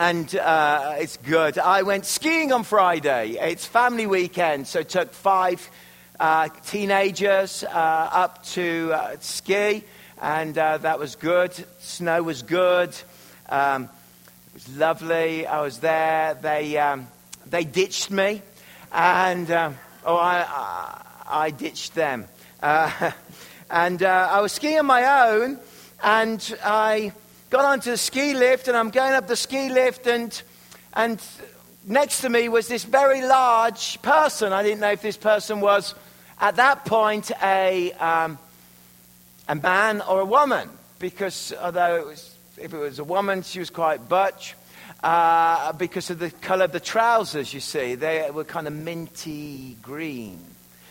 and uh, it's good. I went skiing on Friday. It's family weekend, so took five uh, teenagers uh, up to uh, ski, and uh, that was good. Snow was good. Um, it was lovely. I was there. They um, they ditched me, and um, oh, I, I, ditched them. Uh, and I was skiing on my own, and I got onto the ski lift, and I'm going up the ski lift, and, and next to me was this very large person. I didn't know if this person was, at that point, a, um, a man or a woman, because although it was, if it was a woman, she was quite butch. Uh, because of the color of the trousers, you see, they were kind of minty green.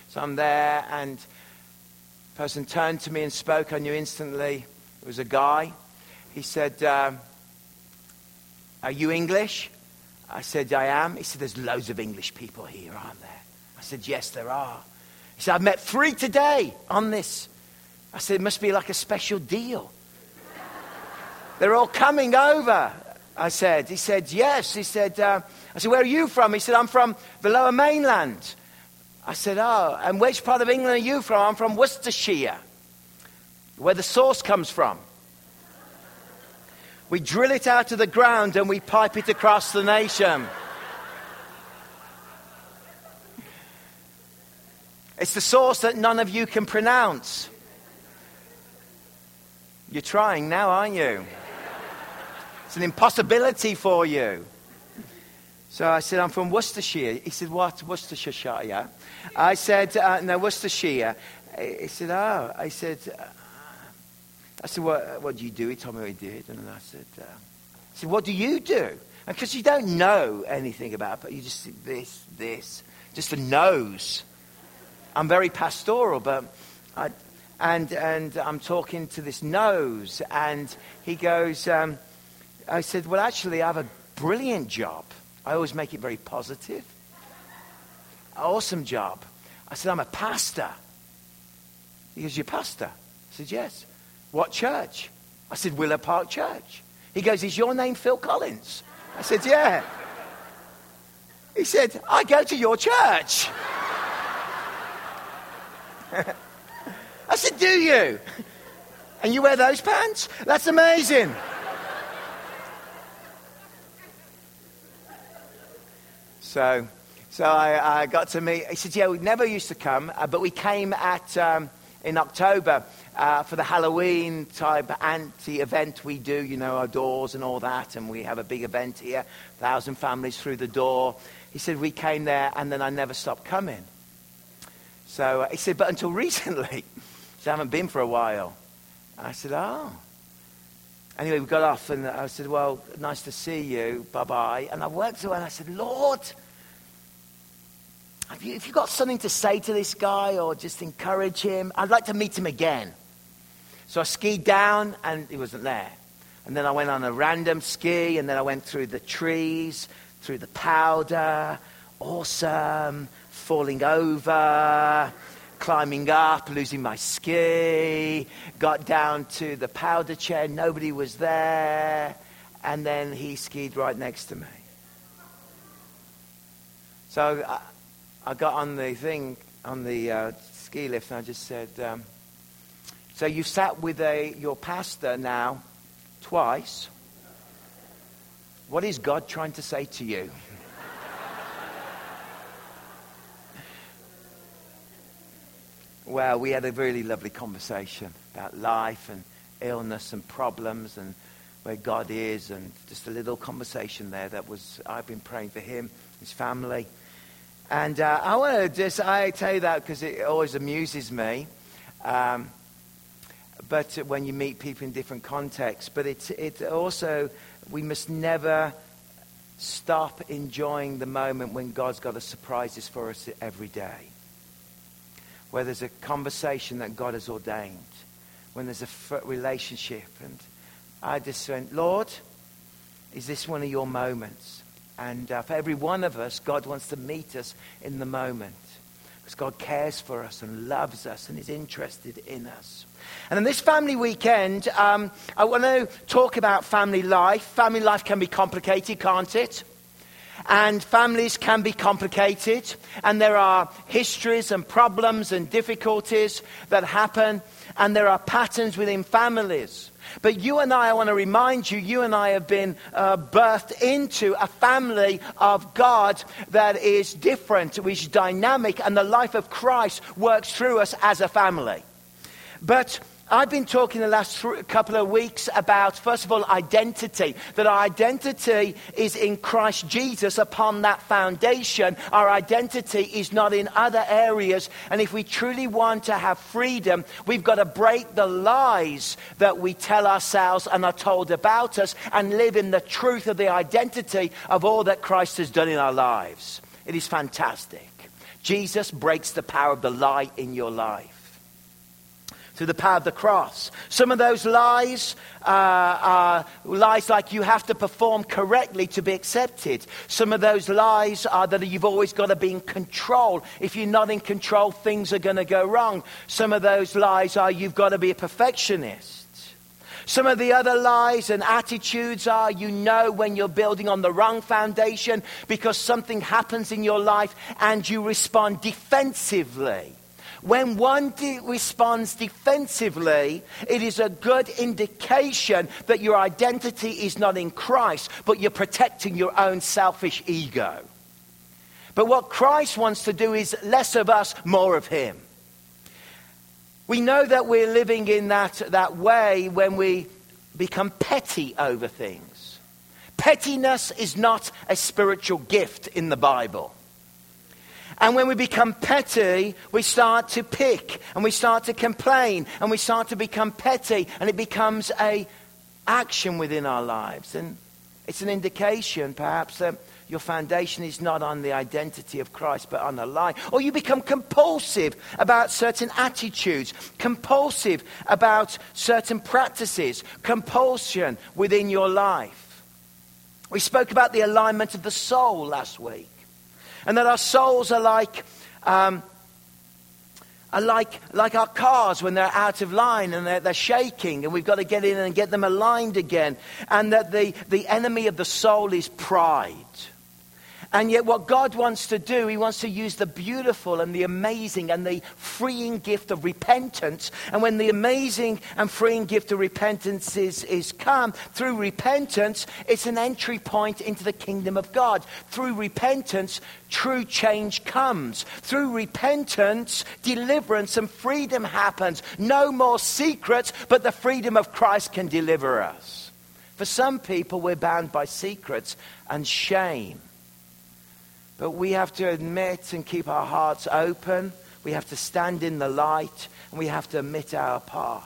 So I'm there, and the person turned to me and spoke. I knew instantly it was a guy. He said, uh, Are you English? I said, I am. He said, There's loads of English people here, aren't there? I said, Yes, there are. He said, I've met three today on this. I said, It must be like a special deal. They're all coming over. I said, He said, Yes. He said, uh, I said, Where are you from? He said, I'm from the lower mainland. I said, Oh, and which part of England are you from? I'm from Worcestershire, where the sauce comes from. We drill it out of the ground and we pipe it across the nation. It's the source that none of you can pronounce. You're trying now, aren't you? It's an impossibility for you. So I said, I'm from Worcestershire. He said, What? Worcestershire? I said, uh, No, Worcestershire. He said, Oh. I said, I said, what, what do you do? He told me what he did. And I said, uh, I said, what do you do? Because you don't know anything about it, but you just see this, this, just a nose. I'm very pastoral, but I, and, and I'm talking to this nose, and he goes, um, I said, well, actually, I have a brilliant job. I always make it very positive. Awesome job. I said, I'm a pastor. He goes, You're pastor? I said, Yes. What church? I said, Willow Park Church. He goes, Is your name Phil Collins? I said, Yeah. He said, I go to your church. I said, Do you? And you wear those pants? That's amazing. So, so I, I, got to meet. He said, "Yeah, we never used to come, uh, but we came at um, in October uh, for the Halloween type anti event we do, you know, our doors and all that, and we have a big event here, thousand families through the door. He said, We came there and then I never stopped coming. So uh, he said, But until recently, I haven't been for a while. I said, Oh. Anyway, we got off and I said, Well, nice to see you. Bye bye. And I worked away and I said, Lord, have you, have you got something to say to this guy or just encourage him? I'd like to meet him again. So I skied down and he wasn't there. And then I went on a random ski and then I went through the trees, through the powder. Awesome. Falling over, climbing up, losing my ski. Got down to the powder chair. Nobody was there. And then he skied right next to me. So I, I got on the thing, on the uh, ski lift, and I just said, um, so you've sat with a, your pastor now twice. What is God trying to say to you? well, we had a really lovely conversation about life and illness and problems and where God is, and just a little conversation there that was, I've been praying for him, his family. And uh, I want to just, I tell you that because it always amuses me. Um, but when you meet people in different contexts. But it, it also, we must never stop enjoying the moment when God's got a surprises for us every day. Where there's a conversation that God has ordained, when there's a relationship. And I just went, Lord, is this one of your moments? And uh, for every one of us, God wants to meet us in the moment. Because God cares for us and loves us and is interested in us. And in this family weekend, um, I want to talk about family life. Family life can be complicated, can't it? And families can be complicated, and there are histories and problems and difficulties that happen, and there are patterns within families. But you and I, I want to remind you, you and I have been uh, birthed into a family of God that is different, which is dynamic, and the life of Christ works through us as a family. But I've been talking the last couple of weeks about, first of all, identity. That our identity is in Christ Jesus upon that foundation. Our identity is not in other areas. And if we truly want to have freedom, we've got to break the lies that we tell ourselves and are told about us and live in the truth of the identity of all that Christ has done in our lives. It is fantastic. Jesus breaks the power of the lie in your life through the power of the cross. Some of those lies uh, are lies like you have to perform correctly to be accepted. Some of those lies are that you've always got to be in control. If you're not in control, things are going to go wrong. Some of those lies are you've got to be a perfectionist. Some of the other lies and attitudes are you know when you're building on the wrong foundation because something happens in your life and you respond defensively. When one de- responds defensively, it is a good indication that your identity is not in Christ, but you're protecting your own selfish ego. But what Christ wants to do is less of us, more of Him. We know that we're living in that, that way when we become petty over things. Pettiness is not a spiritual gift in the Bible. And when we become petty, we start to pick and we start to complain and we start to become petty and it becomes a action within our lives. And it's an indication, perhaps, that your foundation is not on the identity of Christ, but on a lie. Or you become compulsive about certain attitudes, compulsive about certain practices, compulsion within your life. We spoke about the alignment of the soul last week and that our souls are like, um, are like, like our cars when they're out of line and they're, they're shaking, and we've got to get in and get them aligned again. And that the, the enemy of the soul is pride. And yet, what God wants to do, He wants to use the beautiful and the amazing and the freeing gift of repentance. And when the amazing and freeing gift of repentance is, is come, through repentance, it's an entry point into the kingdom of God. Through repentance, true change comes. Through repentance, deliverance and freedom happens. No more secrets, but the freedom of Christ can deliver us. For some people, we're bound by secrets and shame. But we have to admit and keep our hearts open. We have to stand in the light and we have to admit our part.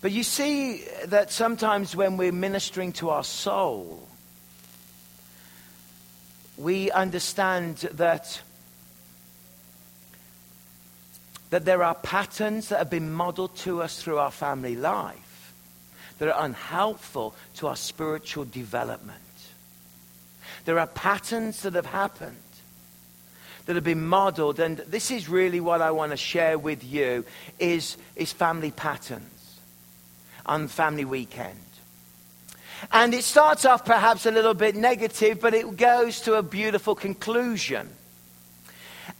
But you see that sometimes when we're ministering to our soul, we understand that, that there are patterns that have been modeled to us through our family life that are unhelpful to our spiritual development. There are patterns that have happened that have been modeled and this is really what i want to share with you is, is family patterns on family weekend. And it starts off perhaps a little bit negative but it goes to a beautiful conclusion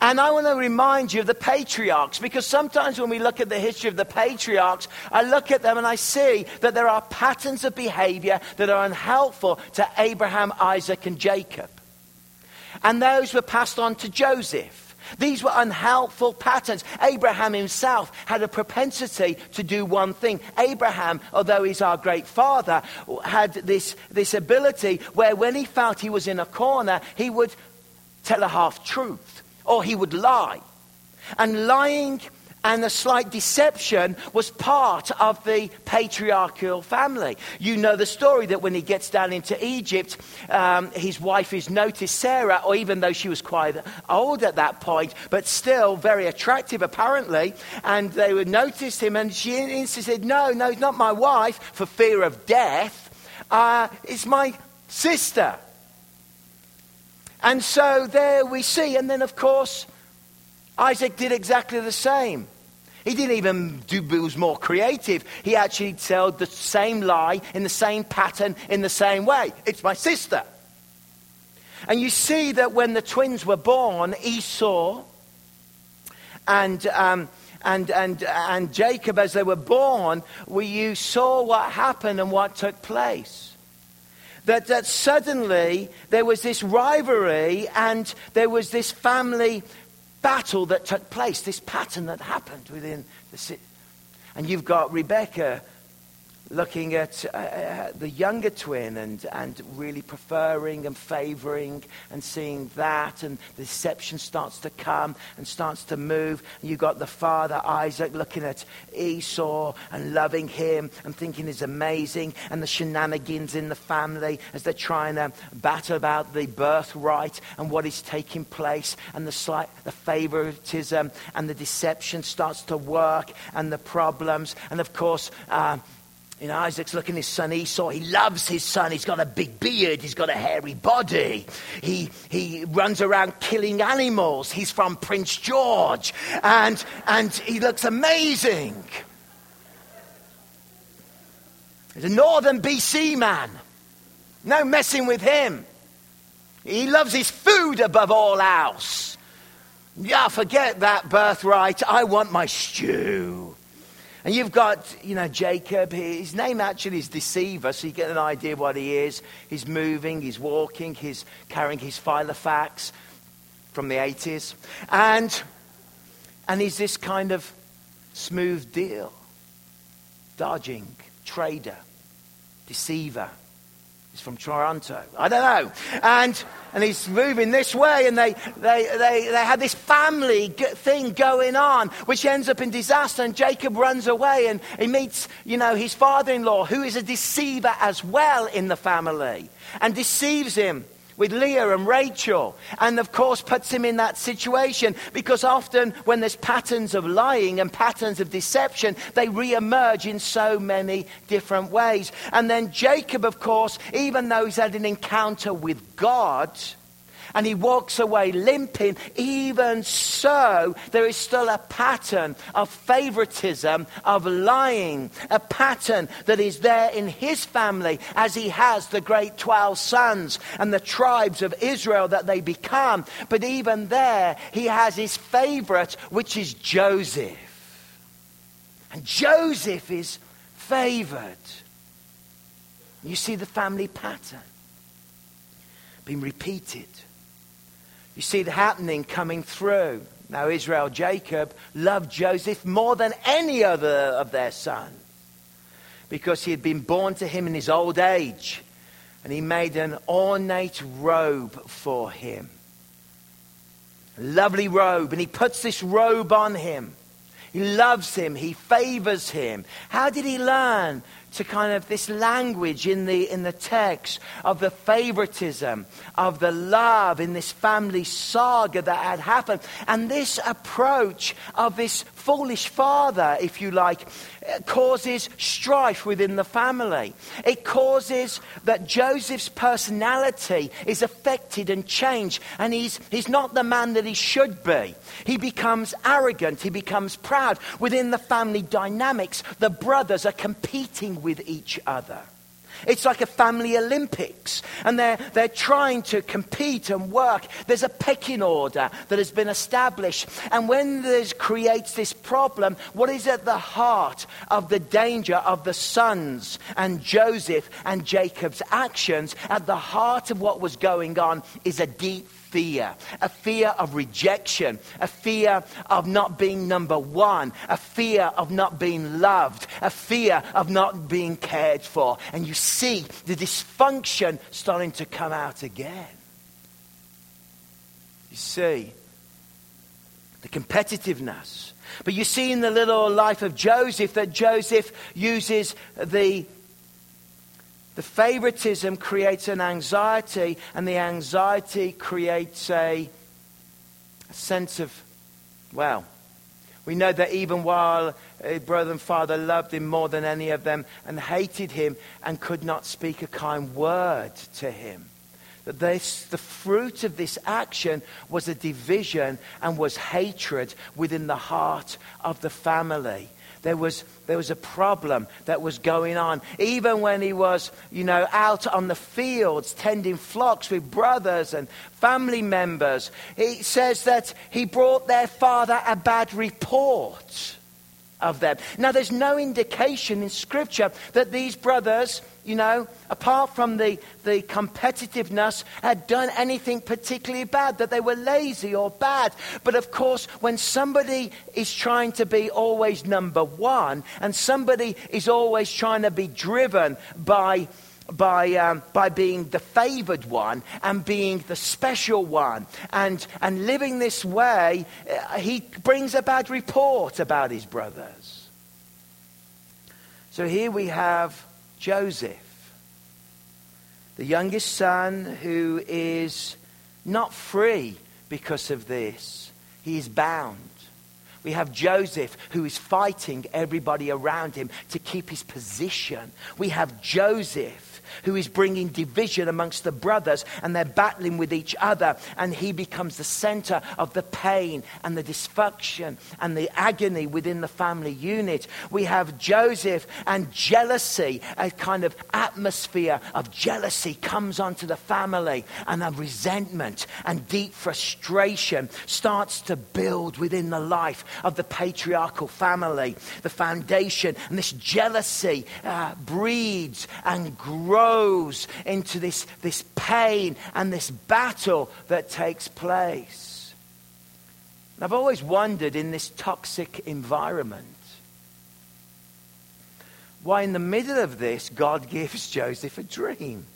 and I want to remind you of the patriarchs because sometimes when we look at the history of the patriarchs, I look at them and I see that there are patterns of behavior that are unhelpful to Abraham, Isaac, and Jacob. And those were passed on to Joseph. These were unhelpful patterns. Abraham himself had a propensity to do one thing. Abraham, although he's our great father, had this, this ability where when he felt he was in a corner, he would tell a half truth or he would lie. And lying and a slight deception was part of the patriarchal family. You know the story that when he gets down into Egypt, um, his wife is noticed, Sarah, or even though she was quite old at that point, but still very attractive apparently, and they would notice him, and she said, No, no, it's not my wife, for fear of death. Uh, it's my sister. And so there we see. And then, of course, Isaac did exactly the same. He didn't even do, he was more creative. He actually told the same lie in the same pattern, in the same way. It's my sister. And you see that when the twins were born, Esau and, um, and, and, and Jacob, as they were born, we, you saw what happened and what took place. That, that suddenly there was this rivalry and there was this family battle that took place, this pattern that happened within the city. And you've got Rebecca looking at uh, uh, the younger twin and, and really preferring and favoring and seeing that, and the deception starts to come and starts to move. You've got the father, Isaac, looking at Esau and loving him and thinking he's amazing, and the shenanigans in the family as they're trying to battle about the birthright and what is taking place, and the, slight, the favoritism and the deception starts to work, and the problems, and of course, uh, you know, Isaac's looking at his son Esau. He loves his son. He's got a big beard. He's got a hairy body. He, he runs around killing animals. He's from Prince George. And, and he looks amazing. He's a northern BC man. No messing with him. He loves his food above all else. Yeah, forget that birthright. I want my stew. And you've got, you know, Jacob. His name actually is Deceiver, so you get an idea what he is. He's moving, he's walking, he's carrying his Filofax from the 80s. And, and he's this kind of smooth deal, dodging, trader, deceiver. He's from Toronto. I don't know. And, and he's moving this way, and they, they, they, they had this family thing going on, which ends up in disaster. And Jacob runs away, and he meets, you know, his father in law, who is a deceiver as well in the family, and deceives him with Leah and Rachel, and of course puts him in that situation because often when there's patterns of lying and patterns of deception, they re-emerge in so many different ways. And then Jacob, of course, even though he's had an encounter with God, and he walks away limping, even so, there is still a pattern of favoritism, of lying, a pattern that is there in his family as he has the great 12 sons and the tribes of Israel that they become. But even there, he has his favorite, which is Joseph. And Joseph is favored. You see the family pattern being repeated. You see the happening coming through. Now, Israel, Jacob loved Joseph more than any other of their sons because he had been born to him in his old age and he made an ornate robe for him. A lovely robe. And he puts this robe on him. He loves him. He favors him. How did he learn to kind of this language in the, in the text of the favoritism, of the love in this family saga that had happened. And this approach of this foolish father, if you like, causes strife within the family. It causes that Joseph's personality is affected and changed, and he's, he's not the man that he should be. He becomes arrogant, he becomes proud. Within the family dynamics, the brothers are competing with each other. It's like a family Olympics, and they're, they're trying to compete and work. There's a pecking order that has been established. And when this creates this problem, what is at the heart of the danger of the sons and Joseph and Jacob's actions? At the heart of what was going on is a deep fear, a fear of rejection, a fear of not being number one, a fear of not being loved, a fear of not being cared for. And you see the dysfunction starting to come out again. You see the competitiveness. But you see in the little life of Joseph that Joseph uses the the favoritism creates an anxiety, and the anxiety creates a, a sense of, well, we know that even while his brother and father loved him more than any of them and hated him and could not speak a kind word to him, that this, the fruit of this action was a division and was hatred within the heart of the family. There was, there was a problem that was going on. Even when he was, you know, out on the fields tending flocks with brothers and family members, he says that he brought their father a bad report of them. Now, there's no indication in Scripture that these brothers, you know, apart from the, the competitiveness, had done anything particularly bad, that they were lazy or bad. But of course, when somebody is trying to be always number one, and somebody is always trying to be driven by by, um, by being the favored one and being the special one. And, and living this way, uh, he brings a bad report about his brothers. So here we have Joseph, the youngest son who is not free because of this, he is bound. We have Joseph who is fighting everybody around him to keep his position. We have Joseph who is bringing division amongst the brothers and they're battling with each other. And he becomes the center of the pain and the dysfunction and the agony within the family unit. We have Joseph and jealousy, a kind of atmosphere of jealousy comes onto the family and a resentment and deep frustration starts to build within the life of the patriarchal family. The foundation and this jealousy uh, breeds and grows grows into this, this pain and this battle that takes place. And I've always wondered in this toxic environment why, in the middle of this, God gives Joseph a dream.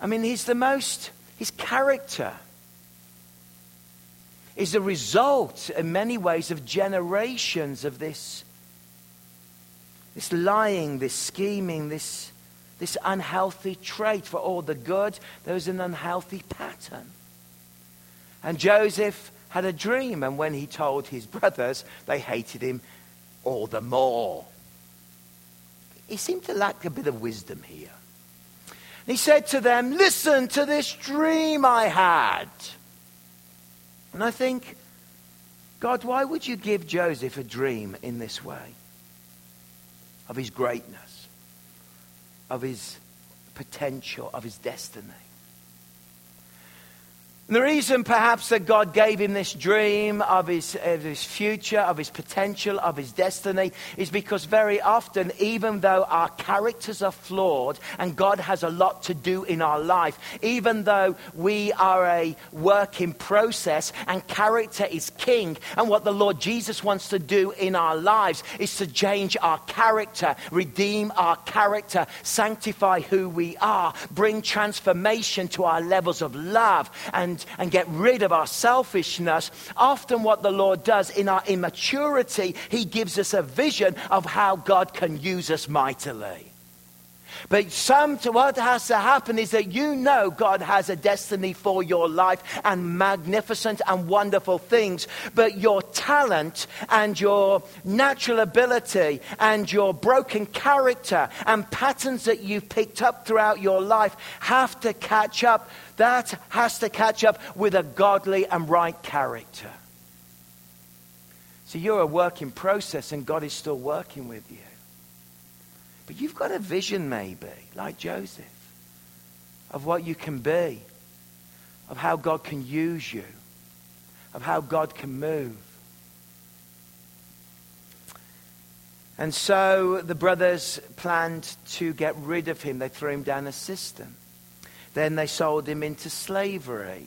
I mean, he's the most, his character is a result, in many ways, of generations of this, this lying, this scheming, this this unhealthy trait. For all the good, there was an unhealthy pattern. And Joseph had a dream, and when he told his brothers, they hated him all the more. He seemed to lack a bit of wisdom here. He said to them, Listen to this dream I had. And I think, God, why would you give Joseph a dream in this way of his greatness? Of his potential, of his destiny. And the reason perhaps that God gave him this dream of his, of his future, of his potential, of his destiny, is because very often, even though our characters are flawed and God has a lot to do in our life, even though we are a work in process and character is king, and what the Lord Jesus wants to do in our lives is to change our character, redeem our character, sanctify who we are, bring transformation to our levels of love and and, get rid of our selfishness, often what the Lord does in our immaturity, He gives us a vision of how God can use us mightily. But some, what has to happen is that you know God has a destiny for your life and magnificent and wonderful things. But your talent and your natural ability and your broken character and patterns that you've picked up throughout your life have to catch up. That has to catch up with a godly and right character. So you're a work in process and God is still working with you. But you've got a vision, maybe, like Joseph, of what you can be, of how God can use you, of how God can move. And so the brothers planned to get rid of him. They threw him down a cistern. Then they sold him into slavery.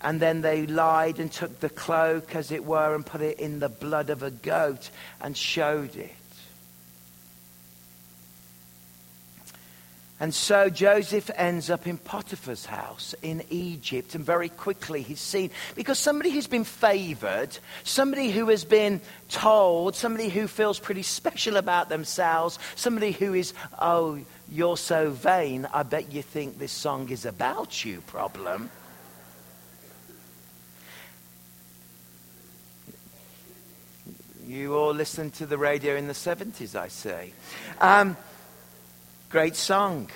And then they lied and took the cloak, as it were, and put it in the blood of a goat and showed it. And so Joseph ends up in Potiphar's house in Egypt, and very quickly he's seen because somebody who's been favored, somebody who has been told, somebody who feels pretty special about themselves, somebody who is, oh, you're so vain, I bet you think this song is about you, problem. You all listened to the radio in the 70s, I see. Um, Great song.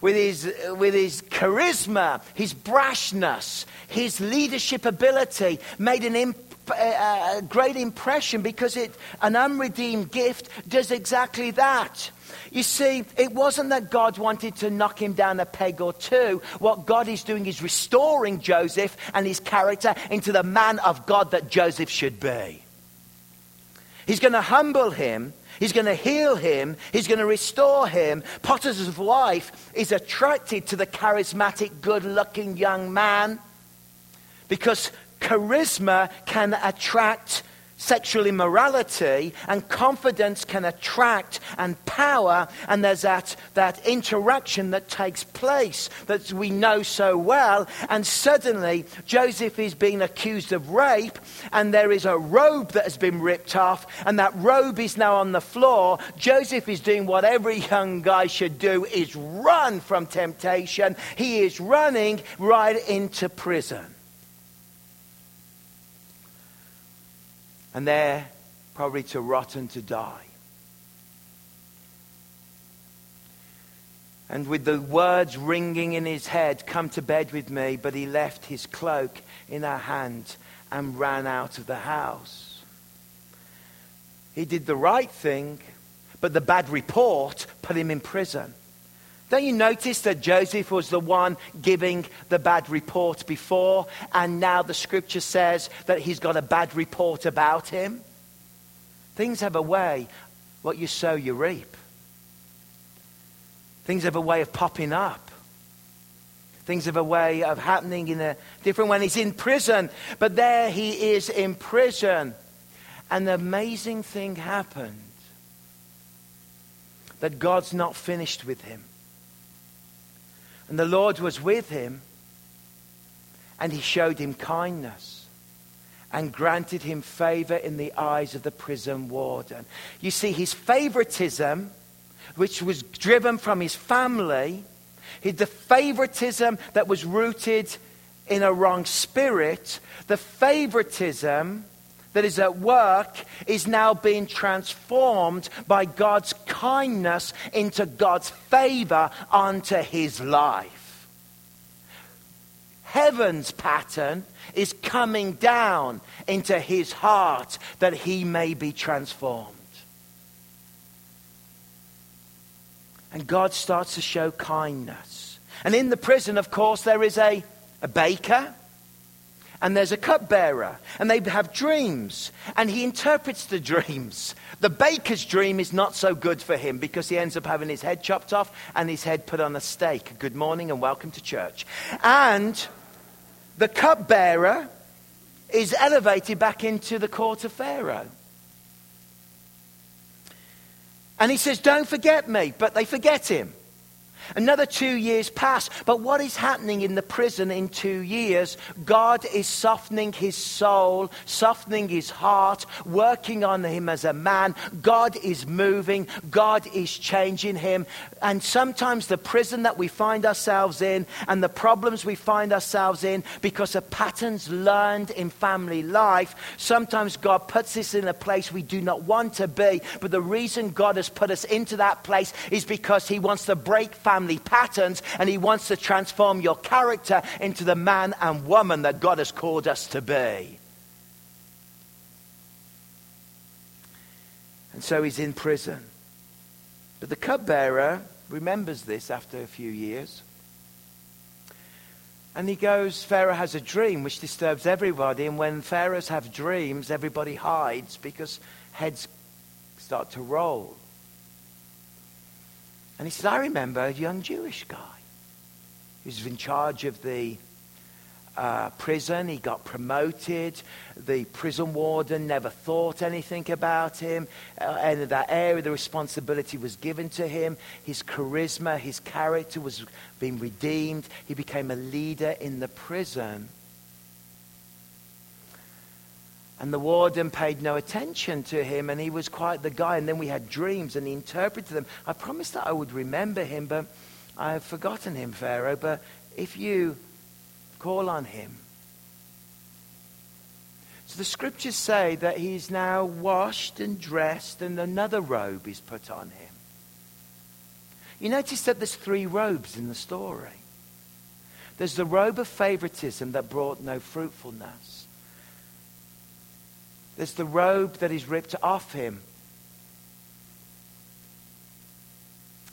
with his, with his charisma, his brashness, his leadership ability, made an imp- uh, uh, a great impression because it, an unredeemed gift does exactly that. You see, it wasn't that God wanted to knock him down a peg or two. What God is doing is restoring Joseph and his character into the man of God that Joseph should be. He's going to humble him. He's going to heal him. He's going to restore him. Potiphar's wife is attracted to the charismatic, good looking young man because charisma can attract sexual immorality and confidence can attract and power and there's that, that interaction that takes place that we know so well. And suddenly joseph is being accused of rape and there is a robe that has been ripped off and that robe is now on the floor. Joseph is doing what every young guy should do is run from temptation. He is running right into prison and there probably to rot and to die. And with the words ringing in his head, Come to bed with me, but he left his cloak in her hand and ran out of the house. He did the right thing, but the bad report put him in prison. Don't you notice that Joseph was the one giving the bad report before, and now the scripture says that he's got a bad report about him? Things have a way, what you sow, you reap. Things have a way of popping up. Things have a way of happening in a different way. He's in prison, but there he is in prison. And the amazing thing happened that God's not finished with him. And the Lord was with him, and he showed him kindness and granted him favor in the eyes of the prison warden. You see, his favoritism, which was driven from his family, the favoritism that was rooted in a wrong spirit, the favoritism that is at work is now being transformed by God's kindness into God's favor unto his life. Heaven's pattern is coming down into his heart that he may be transformed. And God starts to show kindness. And in the prison, of course, there is a, a baker and there's a cupbearer, and they have dreams, and he interprets the dreams. The baker's dream is not so good for him because he ends up having his head chopped off and his head put on a stake. Good morning and welcome to church. And the cupbearer is elevated back into the court of Pharaoh. And he says, Don't forget me, but they forget him. Another two years pass. But what is happening in the prison in two years? God is softening his soul, softening his heart, working on him as a man. God is moving. God is changing him. And sometimes the prison that we find ourselves in and the problems we find ourselves in because of patterns learned in family life, sometimes God puts us in a place we do not want to be. But the reason God has put us into that place is because he wants to break family family patterns, and He wants to transform your character into the man and woman that God has called us to be. And so he's in prison. But the cupbearer remembers this after a few years. And he goes, Pharaoh has a dream which disturbs everybody. And when pharaohs have dreams, everybody hides because heads start to roll. And he said, I remember a young Jewish guy who was in charge of the uh, prison. He got promoted. The prison warden never thought anything about him. Uh, and that area, the responsibility was given to him. His charisma, his character was being redeemed. He became a leader in the prison. And the warden paid no attention to him, and he was quite the guy. And then we had dreams, and he interpreted them. I promised that I would remember him, but I have forgotten him, Pharaoh. But if you call on him. So the scriptures say that he's now washed and dressed, and another robe is put on him. You notice that there's three robes in the story. There's the robe of favoritism that brought no fruitfulness. There's the robe that is ripped off him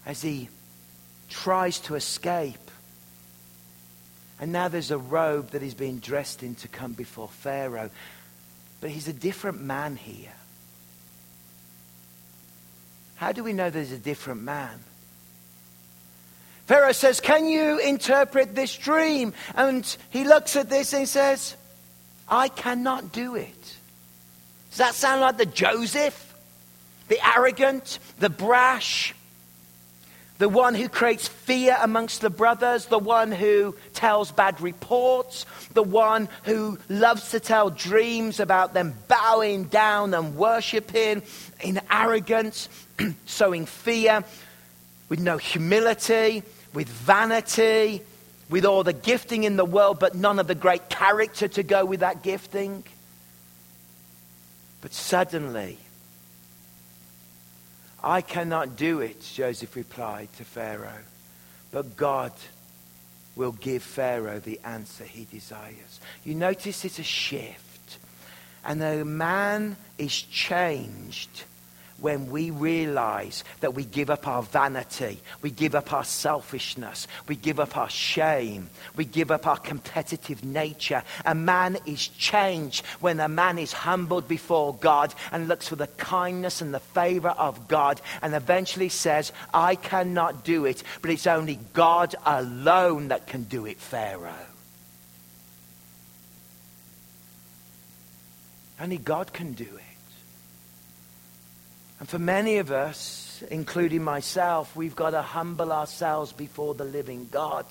as he tries to escape. And now there's a robe that he's being dressed in to come before Pharaoh. But he's a different man here. How do we know there's a different man? Pharaoh says, Can you interpret this dream? And he looks at this and he says, I cannot do it. Does that sound like the Joseph? The arrogant, the brash, the one who creates fear amongst the brothers, the one who tells bad reports, the one who loves to tell dreams about them bowing down and worshipping in arrogance, sowing fear, with no humility, with vanity, with all the gifting in the world, but none of the great character to go with that gifting. But suddenly, I cannot do it, Joseph replied to Pharaoh, but God will give Pharaoh the answer he desires. You notice it's a shift, and the man is changed when we realize that we give up our vanity, we give up our selfishness, we give up our shame, we give up our competitive nature. A man is changed when a man is humbled before God and looks for the kindness and the favor of God and eventually says, I cannot do it, but it's only God alone that can do it, Pharaoh. Only God can do it. And for many of us, including myself, we've got to humble ourselves before the living God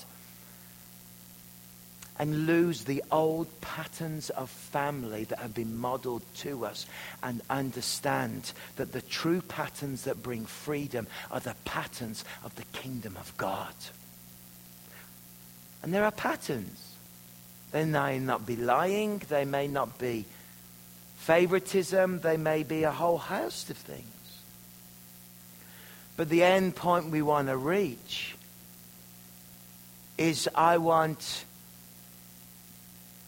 and lose the old patterns of family that have been modeled to us and understand that the true patterns that bring freedom are the patterns of the kingdom of God. And there are patterns. They may not be lying, they may not be favoritism, they may be a whole host of things. But the end point we want to reach is I want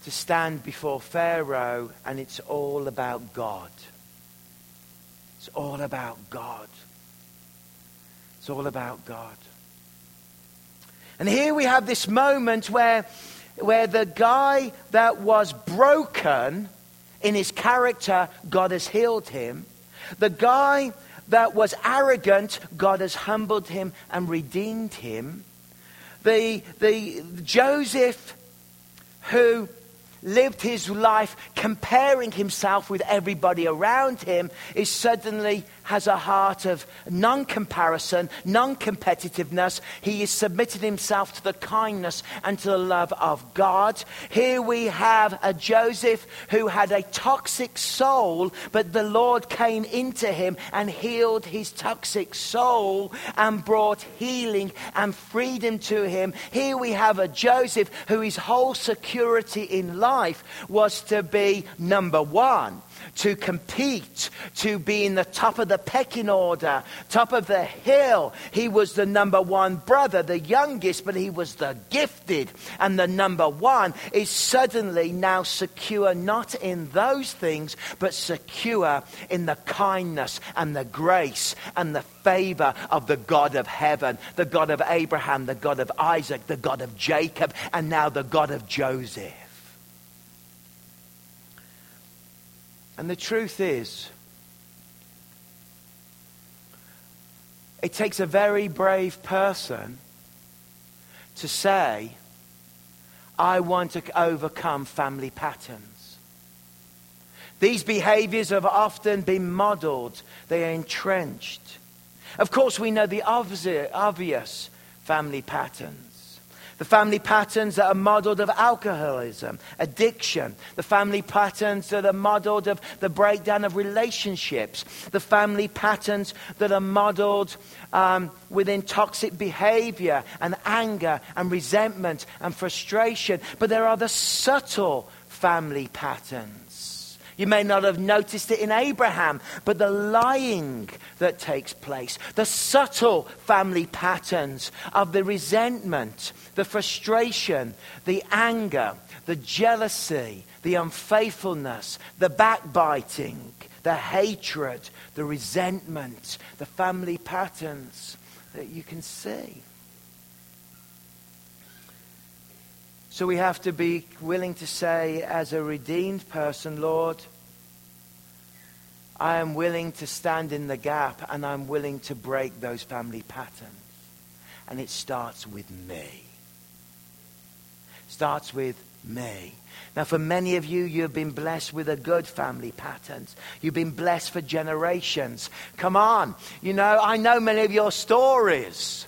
to stand before Pharaoh and it's all about God. It's all about God. It's all about God. And here we have this moment where, where the guy that was broken in his character, God has healed him. The guy that was arrogant, God has humbled him and redeemed him. The, the Joseph who lived his life comparing himself with everybody around him is suddenly has a heart of non comparison, non competitiveness. He is submitting himself to the kindness and to the love of God. Here we have a Joseph who had a toxic soul, but the Lord came into him and healed his toxic soul and brought healing and freedom to him. Here we have a Joseph who his whole security in life was to be number one to compete, to be in the top of the pecking order, top of the hill. He was the number one brother, the youngest, but he was the gifted. And the number one is suddenly now secure not in those things, but secure in the kindness and the grace and the favor of the God of heaven, the God of Abraham, the God of Isaac, the God of Jacob, and now the God of Joseph. And the truth is, it takes a very brave person to say, I want to overcome family patterns. These behaviors have often been modeled, they are entrenched. Of course, we know the obvious family patterns. The family patterns that are modeled of alcoholism, addiction. The family patterns that are modeled of the breakdown of relationships. The family patterns that are modeled um, within toxic behavior and anger and resentment and frustration. But there are the subtle family patterns You may not have noticed it in Abraham, but the lying that takes place, the subtle family patterns of the resentment, the frustration, the anger, the jealousy, the unfaithfulness, the backbiting, the hatred, the resentment, the family patterns that you can see. So we have to be willing to say, as a redeemed person, Lord, I am willing to stand in the gap and I'm willing to break those family patterns. And it starts with me. Starts with me. Now, for many of you, you've been blessed with a good family pattern. You've been blessed for generations. Come on. You know, I know many of your stories.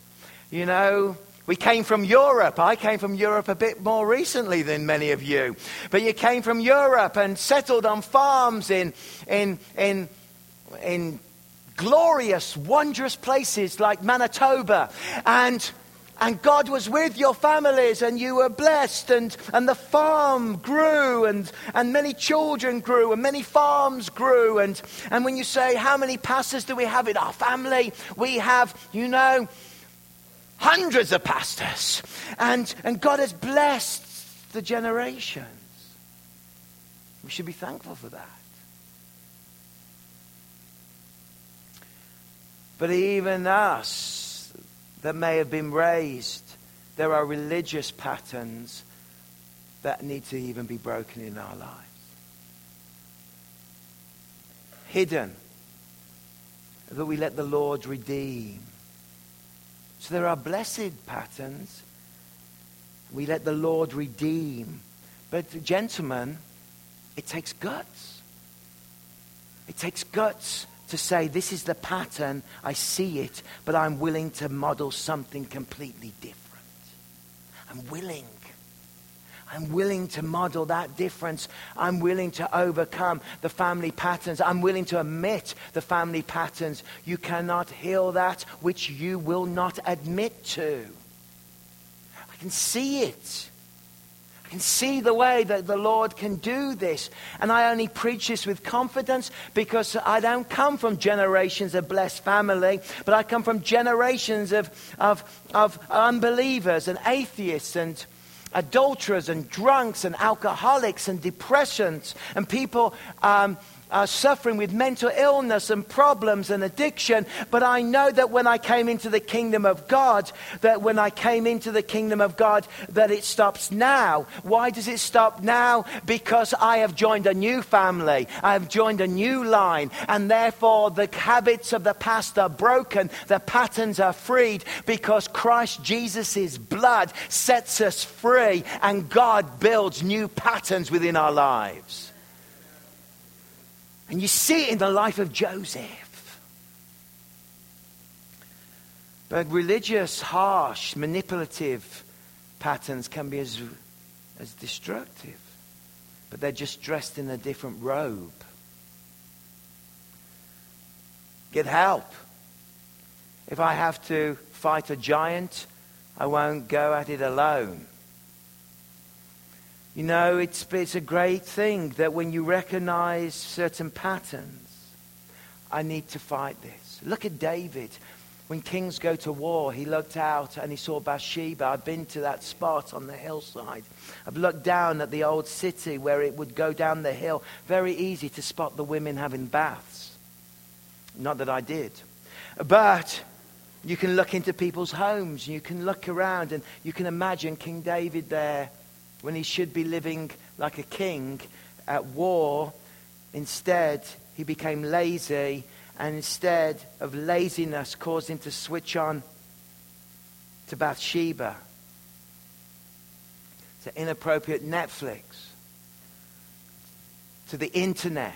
You know, we came from Europe. I came from Europe a bit more recently than many of you. But you came from Europe and settled on farms in, in, in, in glorious, wondrous places like Manitoba. And, and God was with your families and you were blessed and, and the farm grew and, and many children grew and many farms grew. And, and when you say, how many pastors do we have in our family? We have, you know, hundreds of pastors. And, and God has blessed the generations. We should be thankful for that. But even us that may have been raised, there are religious patterns that need to even be broken in our lives. Hidden, that we let the Lord redeem. So there are blessed patterns. We let the Lord redeem. But, gentlemen, it takes guts. It takes guts to say, this is the pattern, I see it, but I'm willing to model something completely different. I'm willing. I'm willing to model that difference. I'm willing to overcome the family patterns. I'm willing to admit the family patterns. You cannot heal that which you will not admit to. I can see it. Can see the way that the Lord can do this. And I only preach this with confidence because I don't come from generations of blessed family, but I come from generations of, of, of unbelievers and atheists and adulterers and drunks and alcoholics and depressions and people um, uh, suffering with mental illness and problems and addiction. But I know that when I came into the kingdom of God, that when I came into the kingdom of God, that it stops now. Why does it stop now? Because I have joined a new family. I have joined a new line. And therefore, the habits of the past are broken. The patterns are freed because Christ Jesus' blood sets us free and God builds new patterns within our lives. And you see it in the life of Joseph. But religious, harsh, manipulative patterns can be as, as destructive. But they're just dressed in a different robe. Get help. If I have to fight a giant, I won't go at it alone. You know, it's, it's a great thing that when you recognize certain patterns, I need to fight this. Look at David. When kings go to war, he looked out and he saw Bathsheba. I've been to that spot on the hillside. I've looked down at the old city where it would go down the hill. Very easy to spot the women having baths. Not that I did. But you can look into people's homes you can look around and you can imagine King David there when he should be living like a king at war. Instead, he became lazy, and instead of laziness, caused him to switch on to Bathsheba, to inappropriate Netflix, to the internet,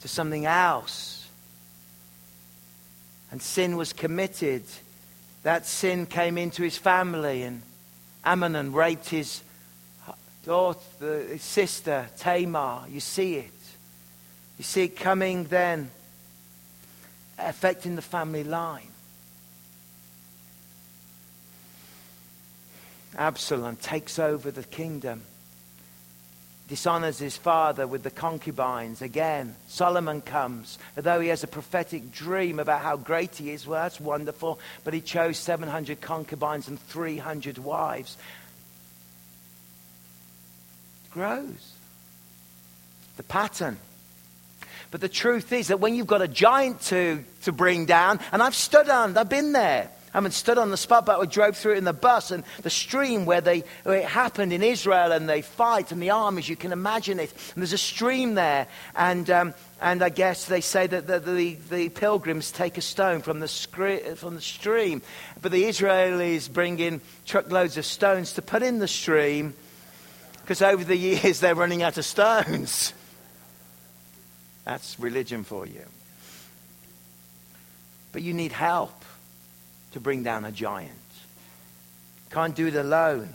to something else. And sin was committed. That sin came into his family and Amnon raped his daughter, his sister, Tamar. You see it. You see it coming then, affecting the family line. Absalom takes over the kingdom, dishonors his father with the concubines. Again, Solomon comes, although he has a prophetic dream about how great he is. Well, that's wonderful, but he chose 700 concubines and 300 wives. It grows. The pattern. But the truth is that when you've got a giant to, to bring down, and I've stood on, I've been there. I haven't stood on the spot, but I drove through it in the bus and the stream where, they, where it happened in Israel and they fight and the armies, you can imagine it. And there's a stream there. And, um, and I guess they say that the, the, the pilgrims take a stone from the, scre- from the stream. But the Israelis bring in truckloads of stones to put in the stream because over the years they're running out of stones. That's religion for you. But you need help to bring down a giant. Can't do it alone.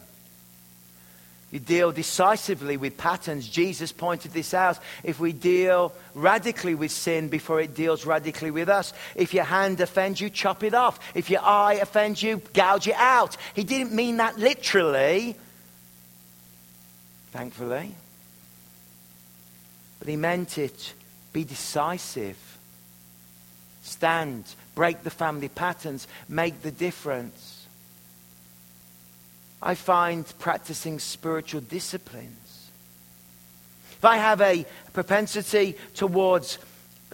You deal decisively with patterns. Jesus pointed this out. If we deal radically with sin before it deals radically with us, if your hand offends you, chop it off. If your eye offends you, gouge it out. He didn't mean that literally, thankfully. But he meant it. Be decisive. Stand break the family patterns, make the difference. I find practicing spiritual disciplines. If I have a propensity towards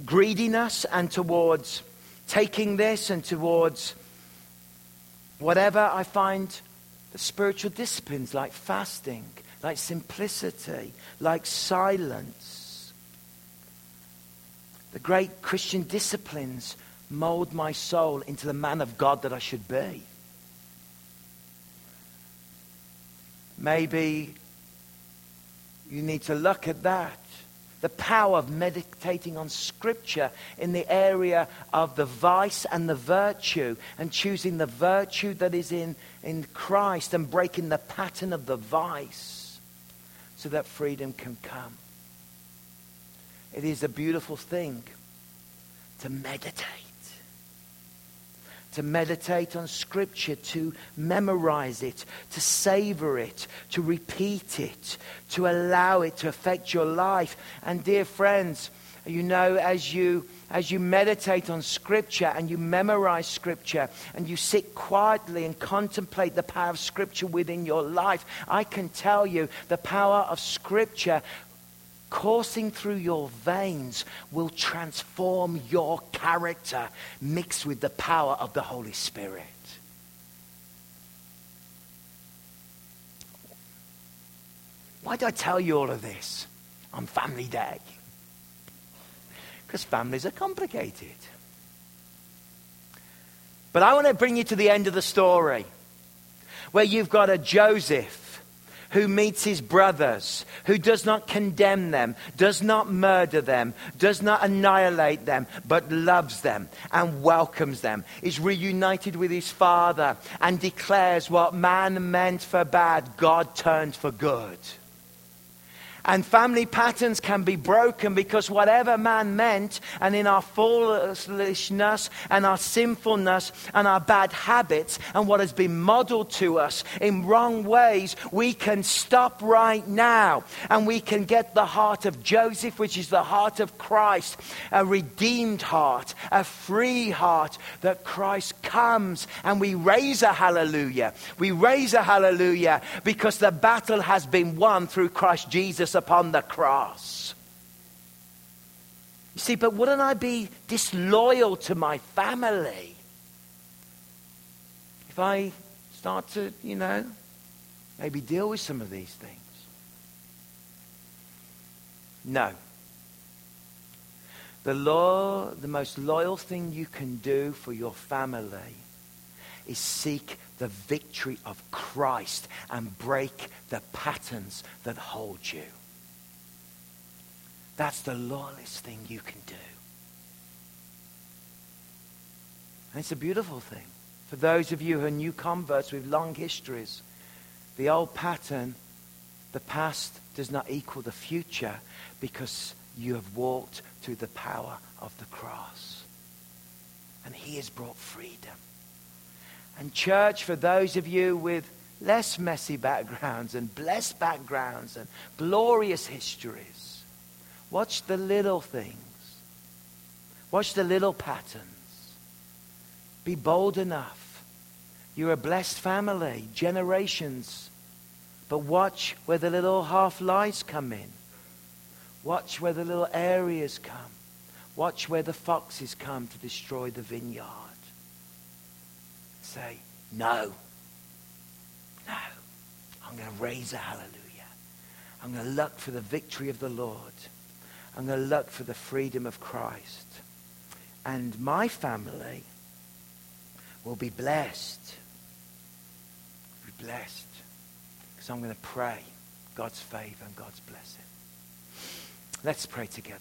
greediness and towards taking this and towards whatever, I find the spiritual disciplines like fasting, like simplicity, like silence, the great Christian disciplines mold my soul into the man of God that I should be. Maybe you need to look at that. The power of meditating on Scripture in the area of the vice and the virtue, and choosing the virtue that is in, in Christ and breaking the pattern of the vice so that freedom can come. It is a beautiful thing to meditate to meditate on Scripture, to memorize it, to savor it, to repeat it, to allow it to affect your life. And, dear friends, you know, as you, as you meditate on Scripture and you memorize Scripture and you sit quietly and contemplate the power of Scripture within your life, I can tell you the power of Scripture coursing through your veins will transform your character mixed with the power of the Holy Spirit. Why did I tell you all of this on Family Day? Because families are complicated. But I want to bring you to the end of the story where you've got a Joseph who meets his brothers, who does not condemn them, does not murder them, does not annihilate them, but loves them and welcomes them, is reunited with his father and declares what man meant for bad, God turned for good. And family patterns can be broken because whatever man meant, and in our foolishness and our sinfulness and our bad habits and what has been modeled to us in wrong ways, we can stop right now and we can get the heart of Joseph, which is the heart of Christ, a redeemed heart, a free heart that Christ comes and we raise a hallelujah. We raise a hallelujah because the battle has been won through Christ Jesus upon the cross. You see, but wouldn't I be disloyal to my family if I start to, you know, maybe deal with some of these things? No. The law, the most loyal thing you can do for your family is seek the victory of Christ and break the patterns that hold you. That's the lawless thing you can do. And it's a beautiful thing. For those of you who are new converts with long histories, the old pattern, the past does not equal the future because you have walked through the power of the cross. And he has brought freedom. And church, for those of you with less messy backgrounds and blessed backgrounds and glorious histories. Watch the little things. Watch the little patterns. Be bold enough. You're a blessed family, generations. But watch where the little half lies come in. Watch where the little areas come. Watch where the foxes come to destroy the vineyard. Say, no. No. I'm going to raise a hallelujah. I'm going to look for the victory of the Lord. I'm going to look for the freedom of Christ. And my family will be blessed. Be blessed. Because I'm going to pray God's favor and God's blessing. Let's pray together.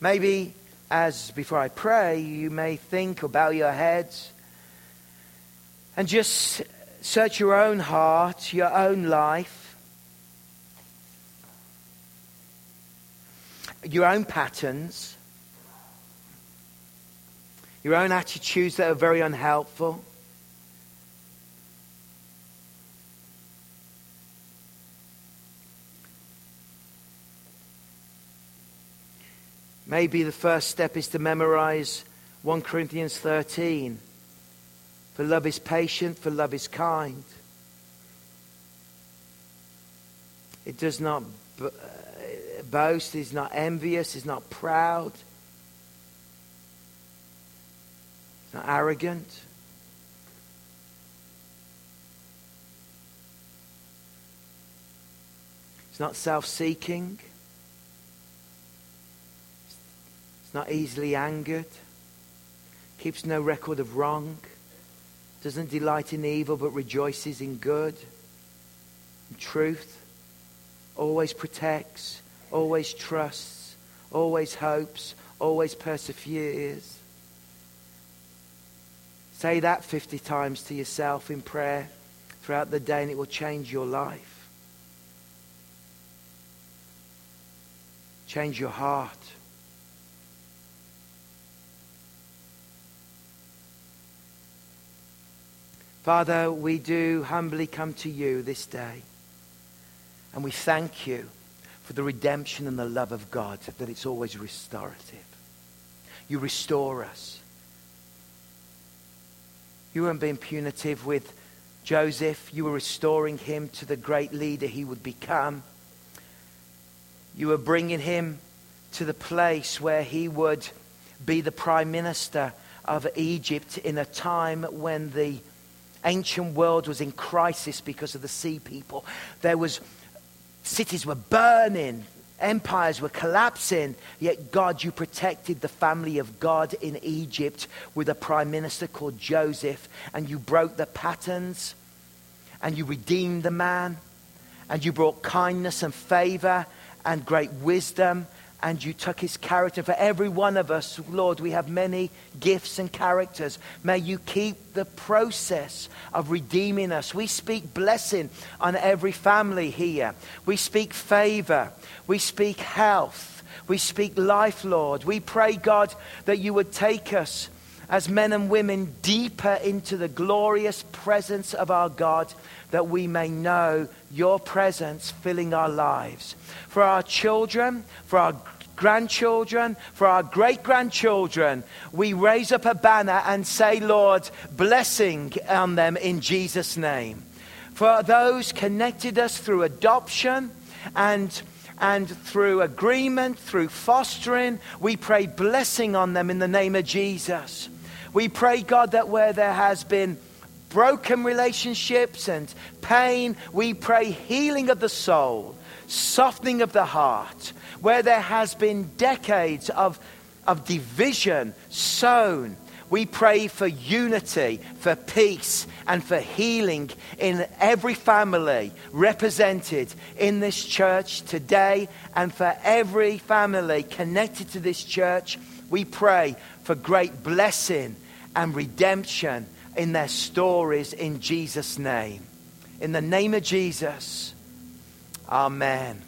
Maybe as before I pray, you may think or bow your heads and just search your own heart, your own life, your own patterns, your own attitudes that are very unhelpful. Maybe the first step is to memorize 1 Corinthians 13. For love is patient, for love is kind. It does not uh, boast, is not envious, is not proud, it's not arrogant. It's not self seeking. It's not easily angered, keeps no record of wrong, doesn't delight in evil but rejoices in good, in truth, always protects, always trusts, always hopes, always perseveres. Say that 50 times to yourself in prayer throughout the day, and it will change your life. Change your heart. Father, we do humbly come to you this day. And we thank you for the redemption and the love of God, that it's always restorative. You restore us. You weren't being punitive with Joseph. You were restoring him to the great leader he would become. You were bringing him to the place where he would be the prime minister of Egypt in a time when the ancient world was in crisis because of the sea people. There was cities were burning, empires were collapsing, yet God, you protected the family of God in Egypt with a prime minister called Joseph, and you broke the patterns, and you redeemed the man, and you brought kindness and favor and great wisdom and you took his character. For every one of us, Lord, we have many gifts and characters. May you keep the process of redeeming us. We speak blessing on every family here. We speak favor. We speak health. We speak life, Lord. We pray, God, that you would take us as men and women deeper into the glorious presence of our God that we may know your presence filling our lives. For our children, for our grandchildren, for our great grandchildren, we raise up a banner and say, Lord, blessing on them in Jesus' name. For those connected us through adoption and and through agreement, through fostering, we pray blessing on them in the name of Jesus. We pray, God, that where there has been broken relationships and pain, we pray healing of the soul, softening of the heart where there has been decades of, of division sown. We pray for unity, for peace, and for healing in every family represented in this church today, and for every family connected to this church. We pray for great blessing and redemption in their stories in Jesus' name. In the name of Jesus, Amen.